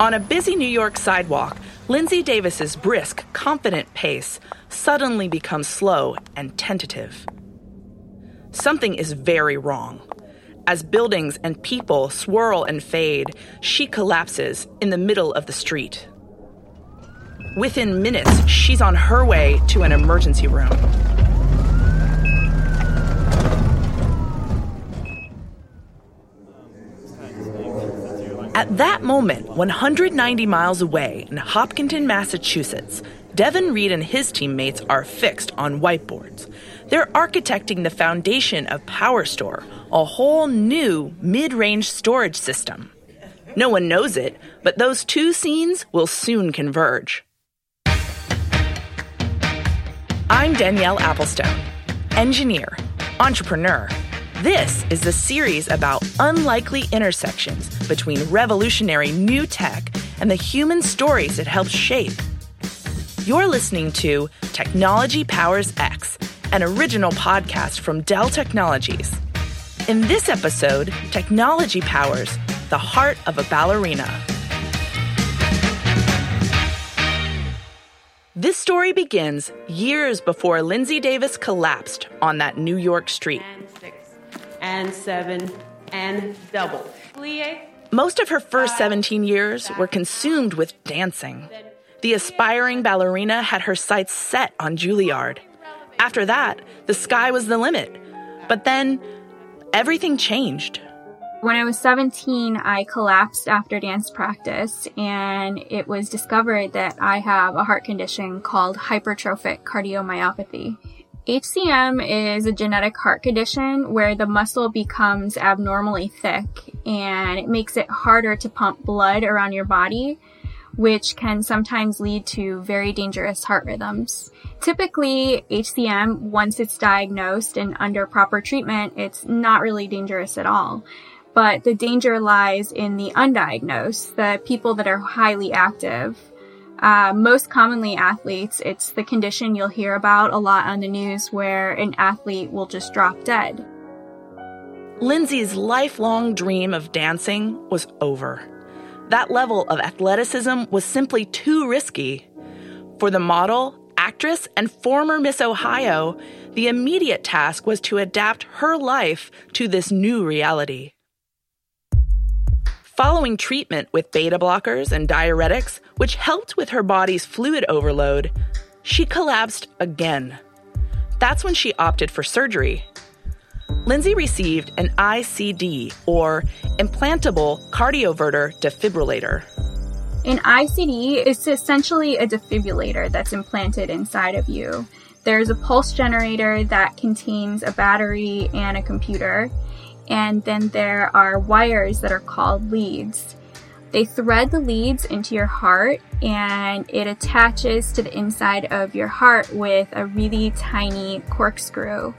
On a busy New York sidewalk, Lindsay Davis's brisk, confident pace suddenly becomes slow and tentative. Something is very wrong. As buildings and people swirl and fade, she collapses in the middle of the street. Within minutes, she's on her way to an emergency room. At that moment, 190 miles away in Hopkinton, Massachusetts, Devin Reed and his teammates are fixed on whiteboards. They're architecting the foundation of PowerStore, a whole new mid range storage system. No one knows it, but those two scenes will soon converge. I'm Danielle Applestone, engineer, entrepreneur. This is the series about unlikely intersections between revolutionary new tech and the human stories it helps shape. You're listening to Technology Powers X, an original podcast from Dell Technologies. In this episode, Technology Powers the heart of a ballerina. This story begins years before Lindsay Davis collapsed on that New York street. And seven, and double. Plie. Most of her first uh, 17 years were consumed with dancing. The aspiring ballerina had her sights set on Juilliard. After that, the sky was the limit. But then, everything changed. When I was 17, I collapsed after dance practice, and it was discovered that I have a heart condition called hypertrophic cardiomyopathy. HCM is a genetic heart condition where the muscle becomes abnormally thick and it makes it harder to pump blood around your body which can sometimes lead to very dangerous heart rhythms. Typically, HCM, once it's diagnosed and under proper treatment, it's not really dangerous at all. But the danger lies in the undiagnosed, the people that are highly active. Uh, most commonly athletes, it's the condition you'll hear about a lot on the news where an athlete will just drop dead. Lindsay's lifelong dream of dancing was over. That level of athleticism was simply too risky. For the model, actress, and former Miss Ohio, the immediate task was to adapt her life to this new reality. Following treatment with beta blockers and diuretics, which helped with her body's fluid overload, she collapsed again. That's when she opted for surgery. Lindsay received an ICD, or implantable cardioverter defibrillator. An ICD is essentially a defibrillator that's implanted inside of you. There's a pulse generator that contains a battery and a computer, and then there are wires that are called leads. They thread the leads into your heart and it attaches to the inside of your heart with a really tiny corkscrew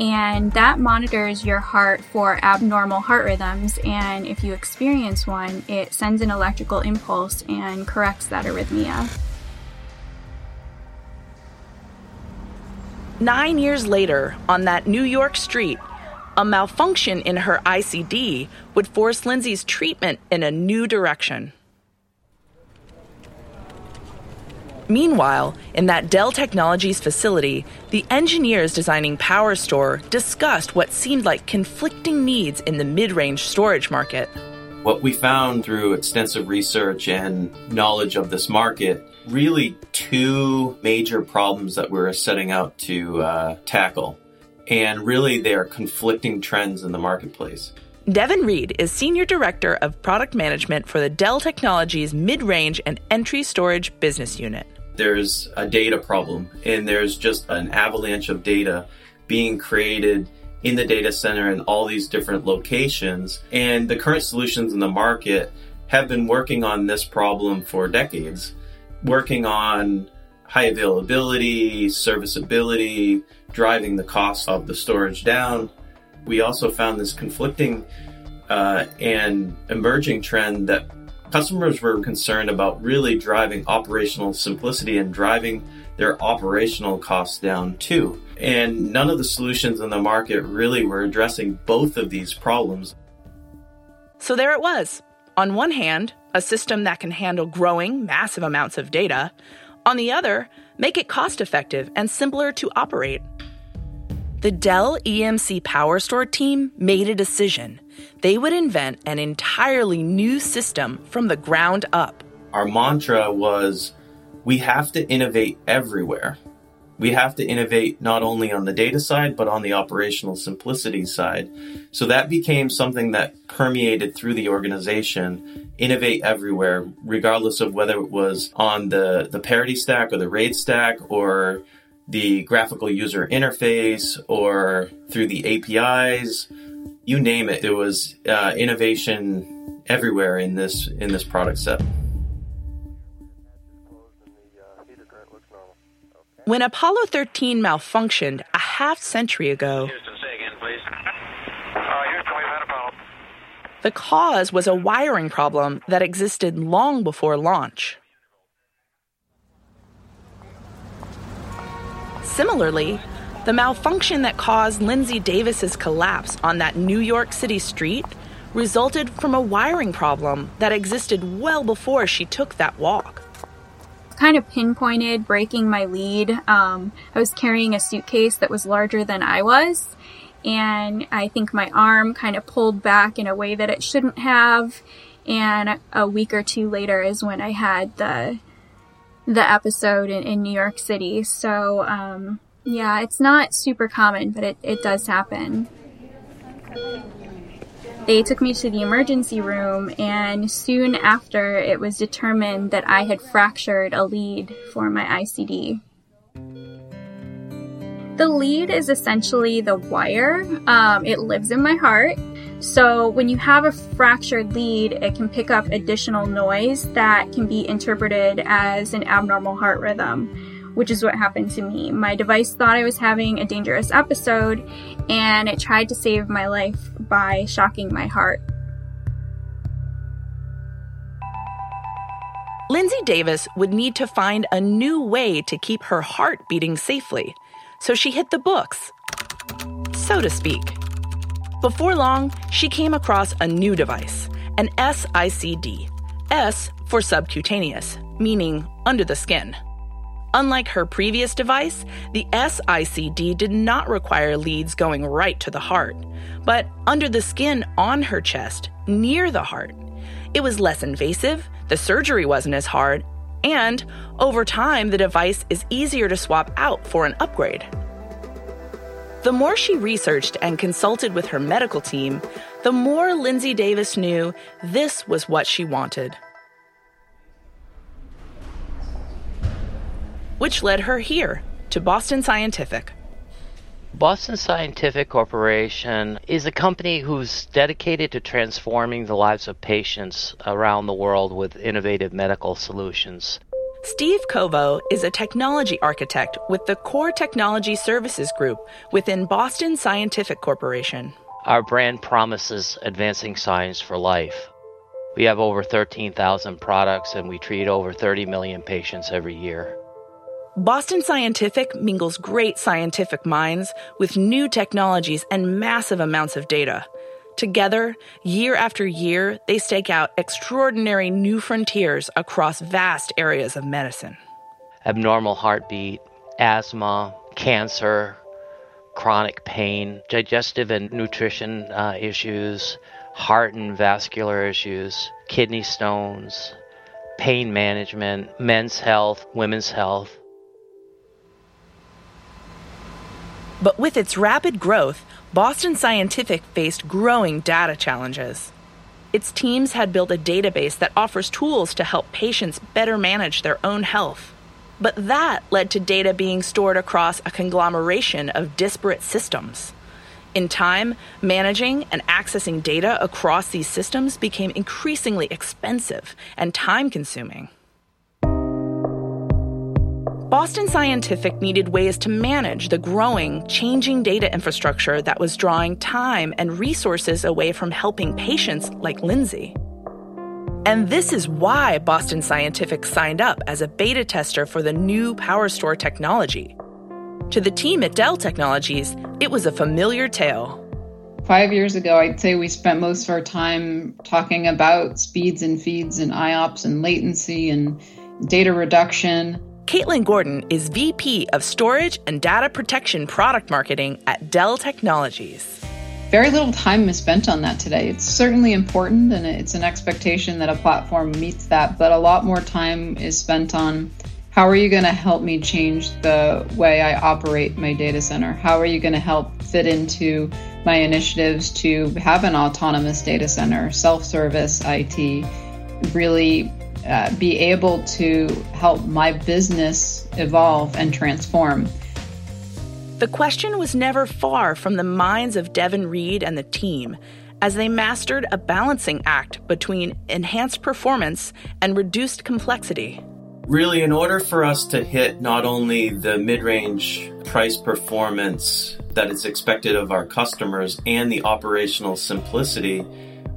and that monitors your heart for abnormal heart rhythms. And if you experience one, it sends an electrical impulse and corrects that arrhythmia. Nine years later, on that New York street, a malfunction in her ICD would force Lindsay's treatment in a new direction. Meanwhile, in that Dell Technologies facility, the engineers designing PowerStore discussed what seemed like conflicting needs in the mid range storage market. What we found through extensive research and knowledge of this market really two major problems that we are setting out to uh, tackle. And really, they are conflicting trends in the marketplace. Devin Reed is Senior Director of Product Management for the Dell Technologies Mid Range and Entry Storage Business Unit there's a data problem and there's just an avalanche of data being created in the data center in all these different locations. And the current solutions in the market have been working on this problem for decades, working on high availability, serviceability, driving the cost of the storage down. We also found this conflicting uh, and emerging trend that Customers were concerned about really driving operational simplicity and driving their operational costs down too. And none of the solutions in the market really were addressing both of these problems. So there it was. On one hand, a system that can handle growing massive amounts of data. On the other, make it cost effective and simpler to operate. The Dell EMC PowerStore team made a decision. They would invent an entirely new system from the ground up. Our mantra was we have to innovate everywhere. We have to innovate not only on the data side, but on the operational simplicity side. So that became something that permeated through the organization, innovate everywhere, regardless of whether it was on the, the parity stack or the RAID stack or the graphical user interface or through the APIs, you name it. There was uh, innovation everywhere in this in this product set. When Apollo 13 malfunctioned a half century ago, Houston, say again, please. Uh, Houston, we've had Apollo. the cause was a wiring problem that existed long before launch. Similarly, the malfunction that caused Lindsay Davis's collapse on that New York City street resulted from a wiring problem that existed well before she took that walk. Kind of pinpointed breaking my lead. Um, I was carrying a suitcase that was larger than I was, and I think my arm kind of pulled back in a way that it shouldn't have. And a week or two later is when I had the the episode in, in New York City. So um, yeah, it's not super common, but it, it does happen. They took me to the emergency room, and soon after, it was determined that I had fractured a lead for my ICD. The lead is essentially the wire. Um, it lives in my heart. So when you have a fractured lead, it can pick up additional noise that can be interpreted as an abnormal heart rhythm, which is what happened to me. My device thought I was having a dangerous episode, and it tried to save my life by shocking my heart. Lindsay Davis would need to find a new way to keep her heart beating safely, so she hit the books, so to speak. Before long, she came across a new device, an SICD. S for subcutaneous, meaning under the skin. Unlike her previous device, the SICD did not require leads going right to the heart, but under the skin on her chest, near the heart. It was less invasive, the surgery wasn't as hard, and over time, the device is easier to swap out for an upgrade. The more she researched and consulted with her medical team, the more Lindsay Davis knew this was what she wanted. Which led her here to Boston Scientific. Boston Scientific Corporation is a company who's dedicated to transforming the lives of patients around the world with innovative medical solutions. Steve Kovo is a technology architect with the Core Technology Services Group within Boston Scientific Corporation. Our brand promises advancing science for life. We have over 13,000 products and we treat over 30 million patients every year. Boston Scientific mingles great scientific minds with new technologies and massive amounts of data. Together, year after year, they stake out extraordinary new frontiers across vast areas of medicine. Abnormal heartbeat, asthma, cancer, chronic pain, digestive and nutrition uh, issues, heart and vascular issues, kidney stones, pain management, men's health, women's health. But with its rapid growth, Boston Scientific faced growing data challenges. Its teams had built a database that offers tools to help patients better manage their own health. But that led to data being stored across a conglomeration of disparate systems. In time, managing and accessing data across these systems became increasingly expensive and time consuming. Boston Scientific needed ways to manage the growing, changing data infrastructure that was drawing time and resources away from helping patients like Lindsay. And this is why Boston Scientific signed up as a beta tester for the new PowerStore technology. To the team at Dell Technologies, it was a familiar tale. Five years ago, I'd say we spent most of our time talking about speeds and feeds and IOPS and latency and data reduction. Caitlin Gordon is VP of Storage and Data Protection Product Marketing at Dell Technologies. Very little time is spent on that today. It's certainly important and it's an expectation that a platform meets that, but a lot more time is spent on how are you going to help me change the way I operate my data center? How are you going to help fit into my initiatives to have an autonomous data center, self service IT, really uh, be able to help my business evolve and transform? The question was never far from the minds of Devin Reed and the team as they mastered a balancing act between enhanced performance and reduced complexity. Really, in order for us to hit not only the mid range price performance that is expected of our customers and the operational simplicity,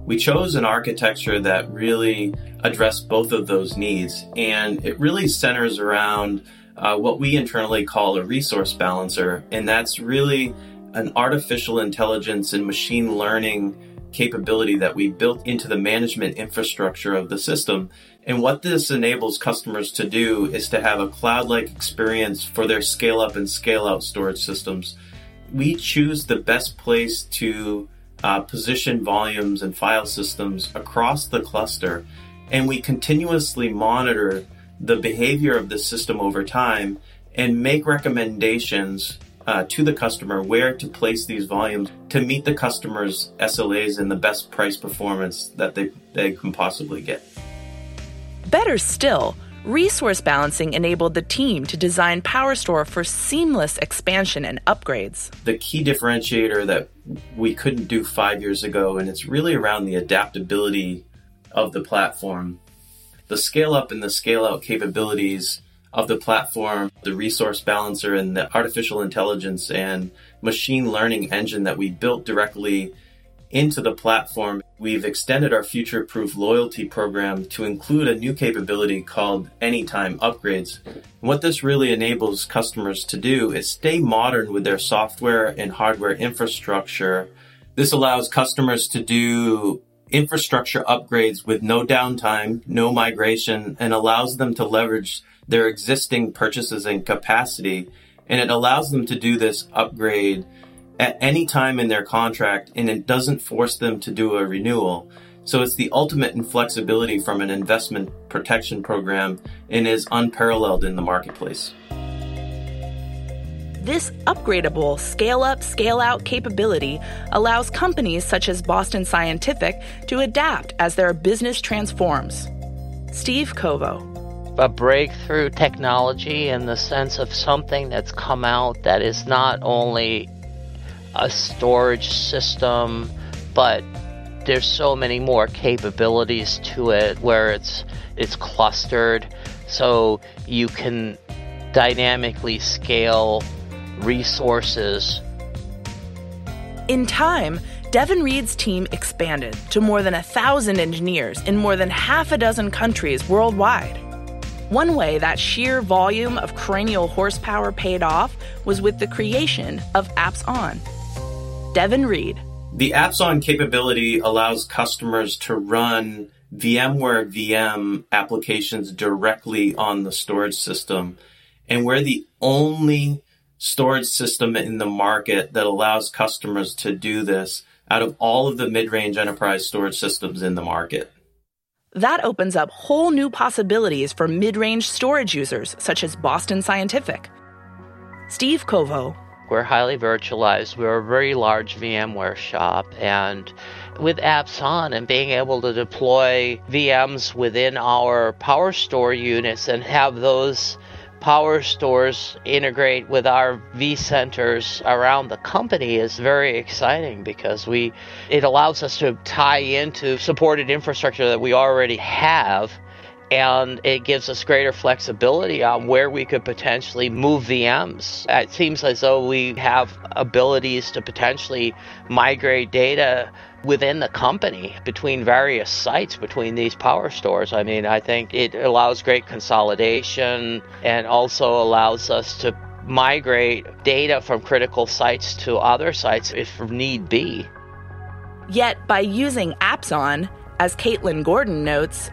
we chose an architecture that really addressed both of those needs. And it really centers around uh, what we internally call a resource balancer. And that's really an artificial intelligence and machine learning capability that we built into the management infrastructure of the system. And what this enables customers to do is to have a cloud like experience for their scale up and scale out storage systems. We choose the best place to uh, position volumes and file systems across the cluster, and we continuously monitor the behavior of the system over time and make recommendations uh, to the customer where to place these volumes to meet the customer's SLAs and the best price performance that they, they can possibly get. Better still, resource balancing enabled the team to design PowerStore for seamless expansion and upgrades. The key differentiator that we couldn't do five years ago, and it's really around the adaptability of the platform. The scale up and the scale out capabilities of the platform, the resource balancer, and the artificial intelligence and machine learning engine that we built directly into the platform. We've extended our future proof loyalty program to include a new capability called Anytime Upgrades. What this really enables customers to do is stay modern with their software and hardware infrastructure. This allows customers to do infrastructure upgrades with no downtime, no migration, and allows them to leverage their existing purchases and capacity. And it allows them to do this upgrade at any time in their contract and it doesn't force them to do a renewal. So it's the ultimate in flexibility from an investment protection program and is unparalleled in the marketplace. This upgradable scale up, scale out capability allows companies such as Boston Scientific to adapt as their business transforms. Steve Kovo. A breakthrough technology in the sense of something that's come out that is not only a storage system, but there's so many more capabilities to it where it's it's clustered so you can dynamically scale resources. In time, Devin Reed's team expanded to more than a thousand engineers in more than half a dozen countries worldwide. One way that sheer volume of cranial horsepower paid off was with the creation of Apps On. Devin Reed. The Apps On capability allows customers to run VMware VM applications directly on the storage system. And we're the only storage system in the market that allows customers to do this out of all of the mid-range enterprise storage systems in the market. That opens up whole new possibilities for mid-range storage users such as Boston Scientific. Steve Kovo. We're highly virtualized. We're a very large VMware shop and with apps on and being able to deploy VMs within our PowerStore units and have those PowerStores integrate with our vCenters around the company is very exciting because we it allows us to tie into supported infrastructure that we already have and it gives us greater flexibility on where we could potentially move VMs. It seems as though we have abilities to potentially migrate data within the company between various sites between these PowerStores. I mean, I think it allows great consolidation and also allows us to migrate data from critical sites to other sites if need be. Yet, by using AppsON, as Caitlin Gordon notes,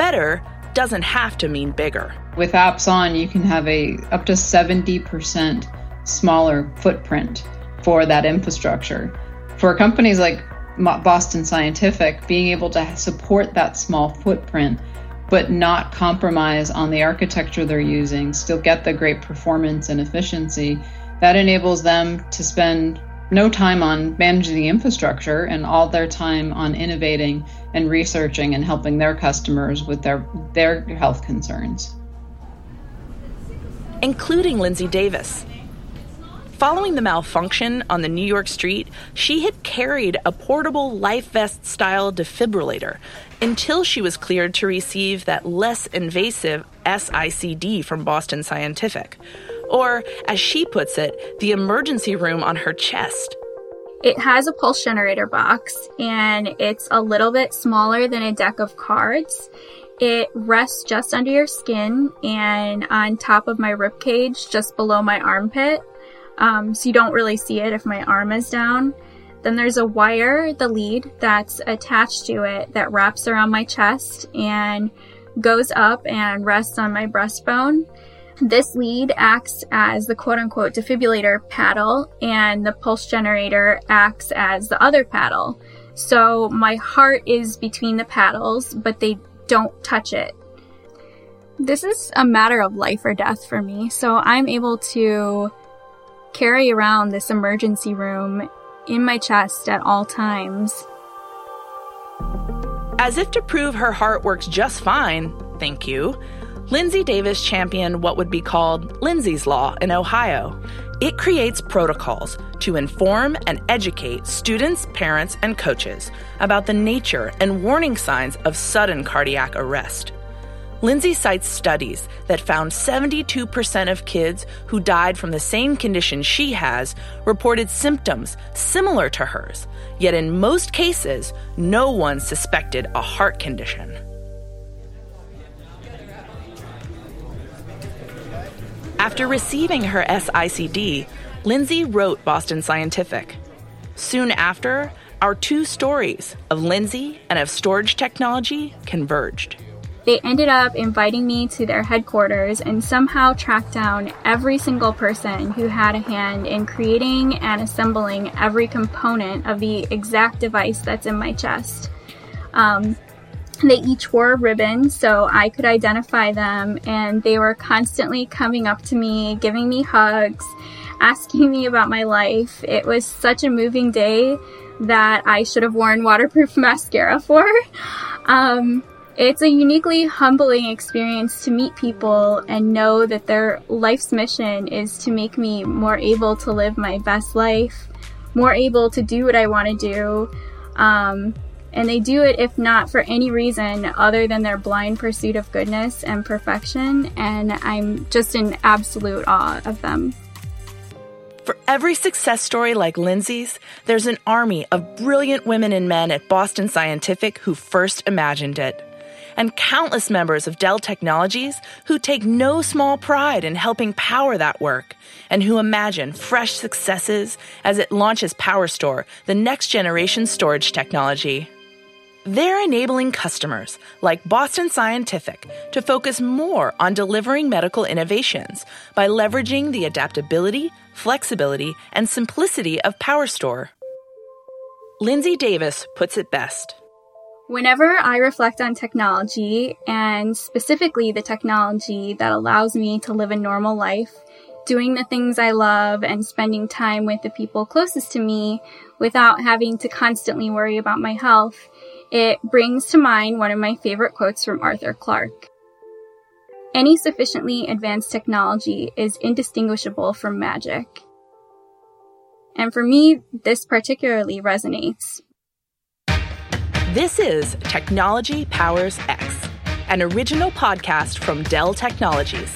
better doesn't have to mean bigger. With apps on, you can have a up to 70% smaller footprint for that infrastructure. For companies like Boston Scientific, being able to support that small footprint but not compromise on the architecture they're using, still get the great performance and efficiency, that enables them to spend no time on managing the infrastructure and all their time on innovating and researching and helping their customers with their, their health concerns. Including Lindsay Davis. Following the malfunction on the New York street, she had carried a portable life vest style defibrillator until she was cleared to receive that less invasive SICD from Boston Scientific. Or, as she puts it, the emergency room on her chest. It has a pulse generator box and it's a little bit smaller than a deck of cards. It rests just under your skin and on top of my rib cage, just below my armpit. Um, so you don't really see it if my arm is down. Then there's a wire, the lead, that's attached to it that wraps around my chest and goes up and rests on my breastbone. This lead acts as the quote unquote defibrillator paddle, and the pulse generator acts as the other paddle. So my heart is between the paddles, but they don't touch it. This is a matter of life or death for me, so I'm able to carry around this emergency room in my chest at all times. As if to prove her heart works just fine, thank you, Lindsay Davis championed what would be called Lindsay's Law in Ohio. It creates protocols to inform and educate students, parents, and coaches about the nature and warning signs of sudden cardiac arrest. Lindsay cites studies that found 72% of kids who died from the same condition she has reported symptoms similar to hers, yet in most cases, no one suspected a heart condition. After receiving her SICD, Lindsay wrote Boston Scientific. Soon after, our two stories of Lindsay and of storage technology converged. They ended up inviting me to their headquarters and somehow tracked down every single person who had a hand in creating and assembling every component of the exact device that's in my chest. Um, they each wore a ribbon so I could identify them, and they were constantly coming up to me, giving me hugs, asking me about my life. It was such a moving day that I should have worn waterproof mascara for. Um, it's a uniquely humbling experience to meet people and know that their life's mission is to make me more able to live my best life, more able to do what I want to do. Um, and they do it if not for any reason other than their blind pursuit of goodness and perfection. And I'm just in absolute awe of them. For every success story like Lindsay's, there's an army of brilliant women and men at Boston Scientific who first imagined it. And countless members of Dell Technologies who take no small pride in helping power that work and who imagine fresh successes as it launches PowerStore, the next generation storage technology. They're enabling customers like Boston Scientific to focus more on delivering medical innovations by leveraging the adaptability, flexibility, and simplicity of PowerStore. Lindsay Davis puts it best. Whenever I reflect on technology, and specifically the technology that allows me to live a normal life, doing the things I love and spending time with the people closest to me without having to constantly worry about my health, it brings to mind one of my favorite quotes from Arthur Clarke. Any sufficiently advanced technology is indistinguishable from magic. And for me, this particularly resonates. This is Technology Powers X, an original podcast from Dell Technologies.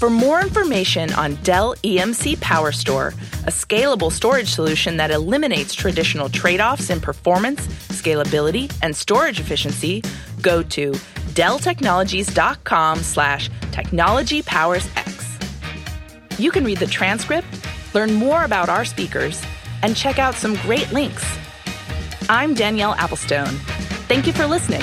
For more information on Dell EMC PowerStore, a scalable storage solution that eliminates traditional trade-offs in performance, scalability, and storage efficiency, go to delltechnologies.com slash technologypowersx. You can read the transcript, learn more about our speakers, and check out some great links. I'm Danielle Applestone. Thank you for listening.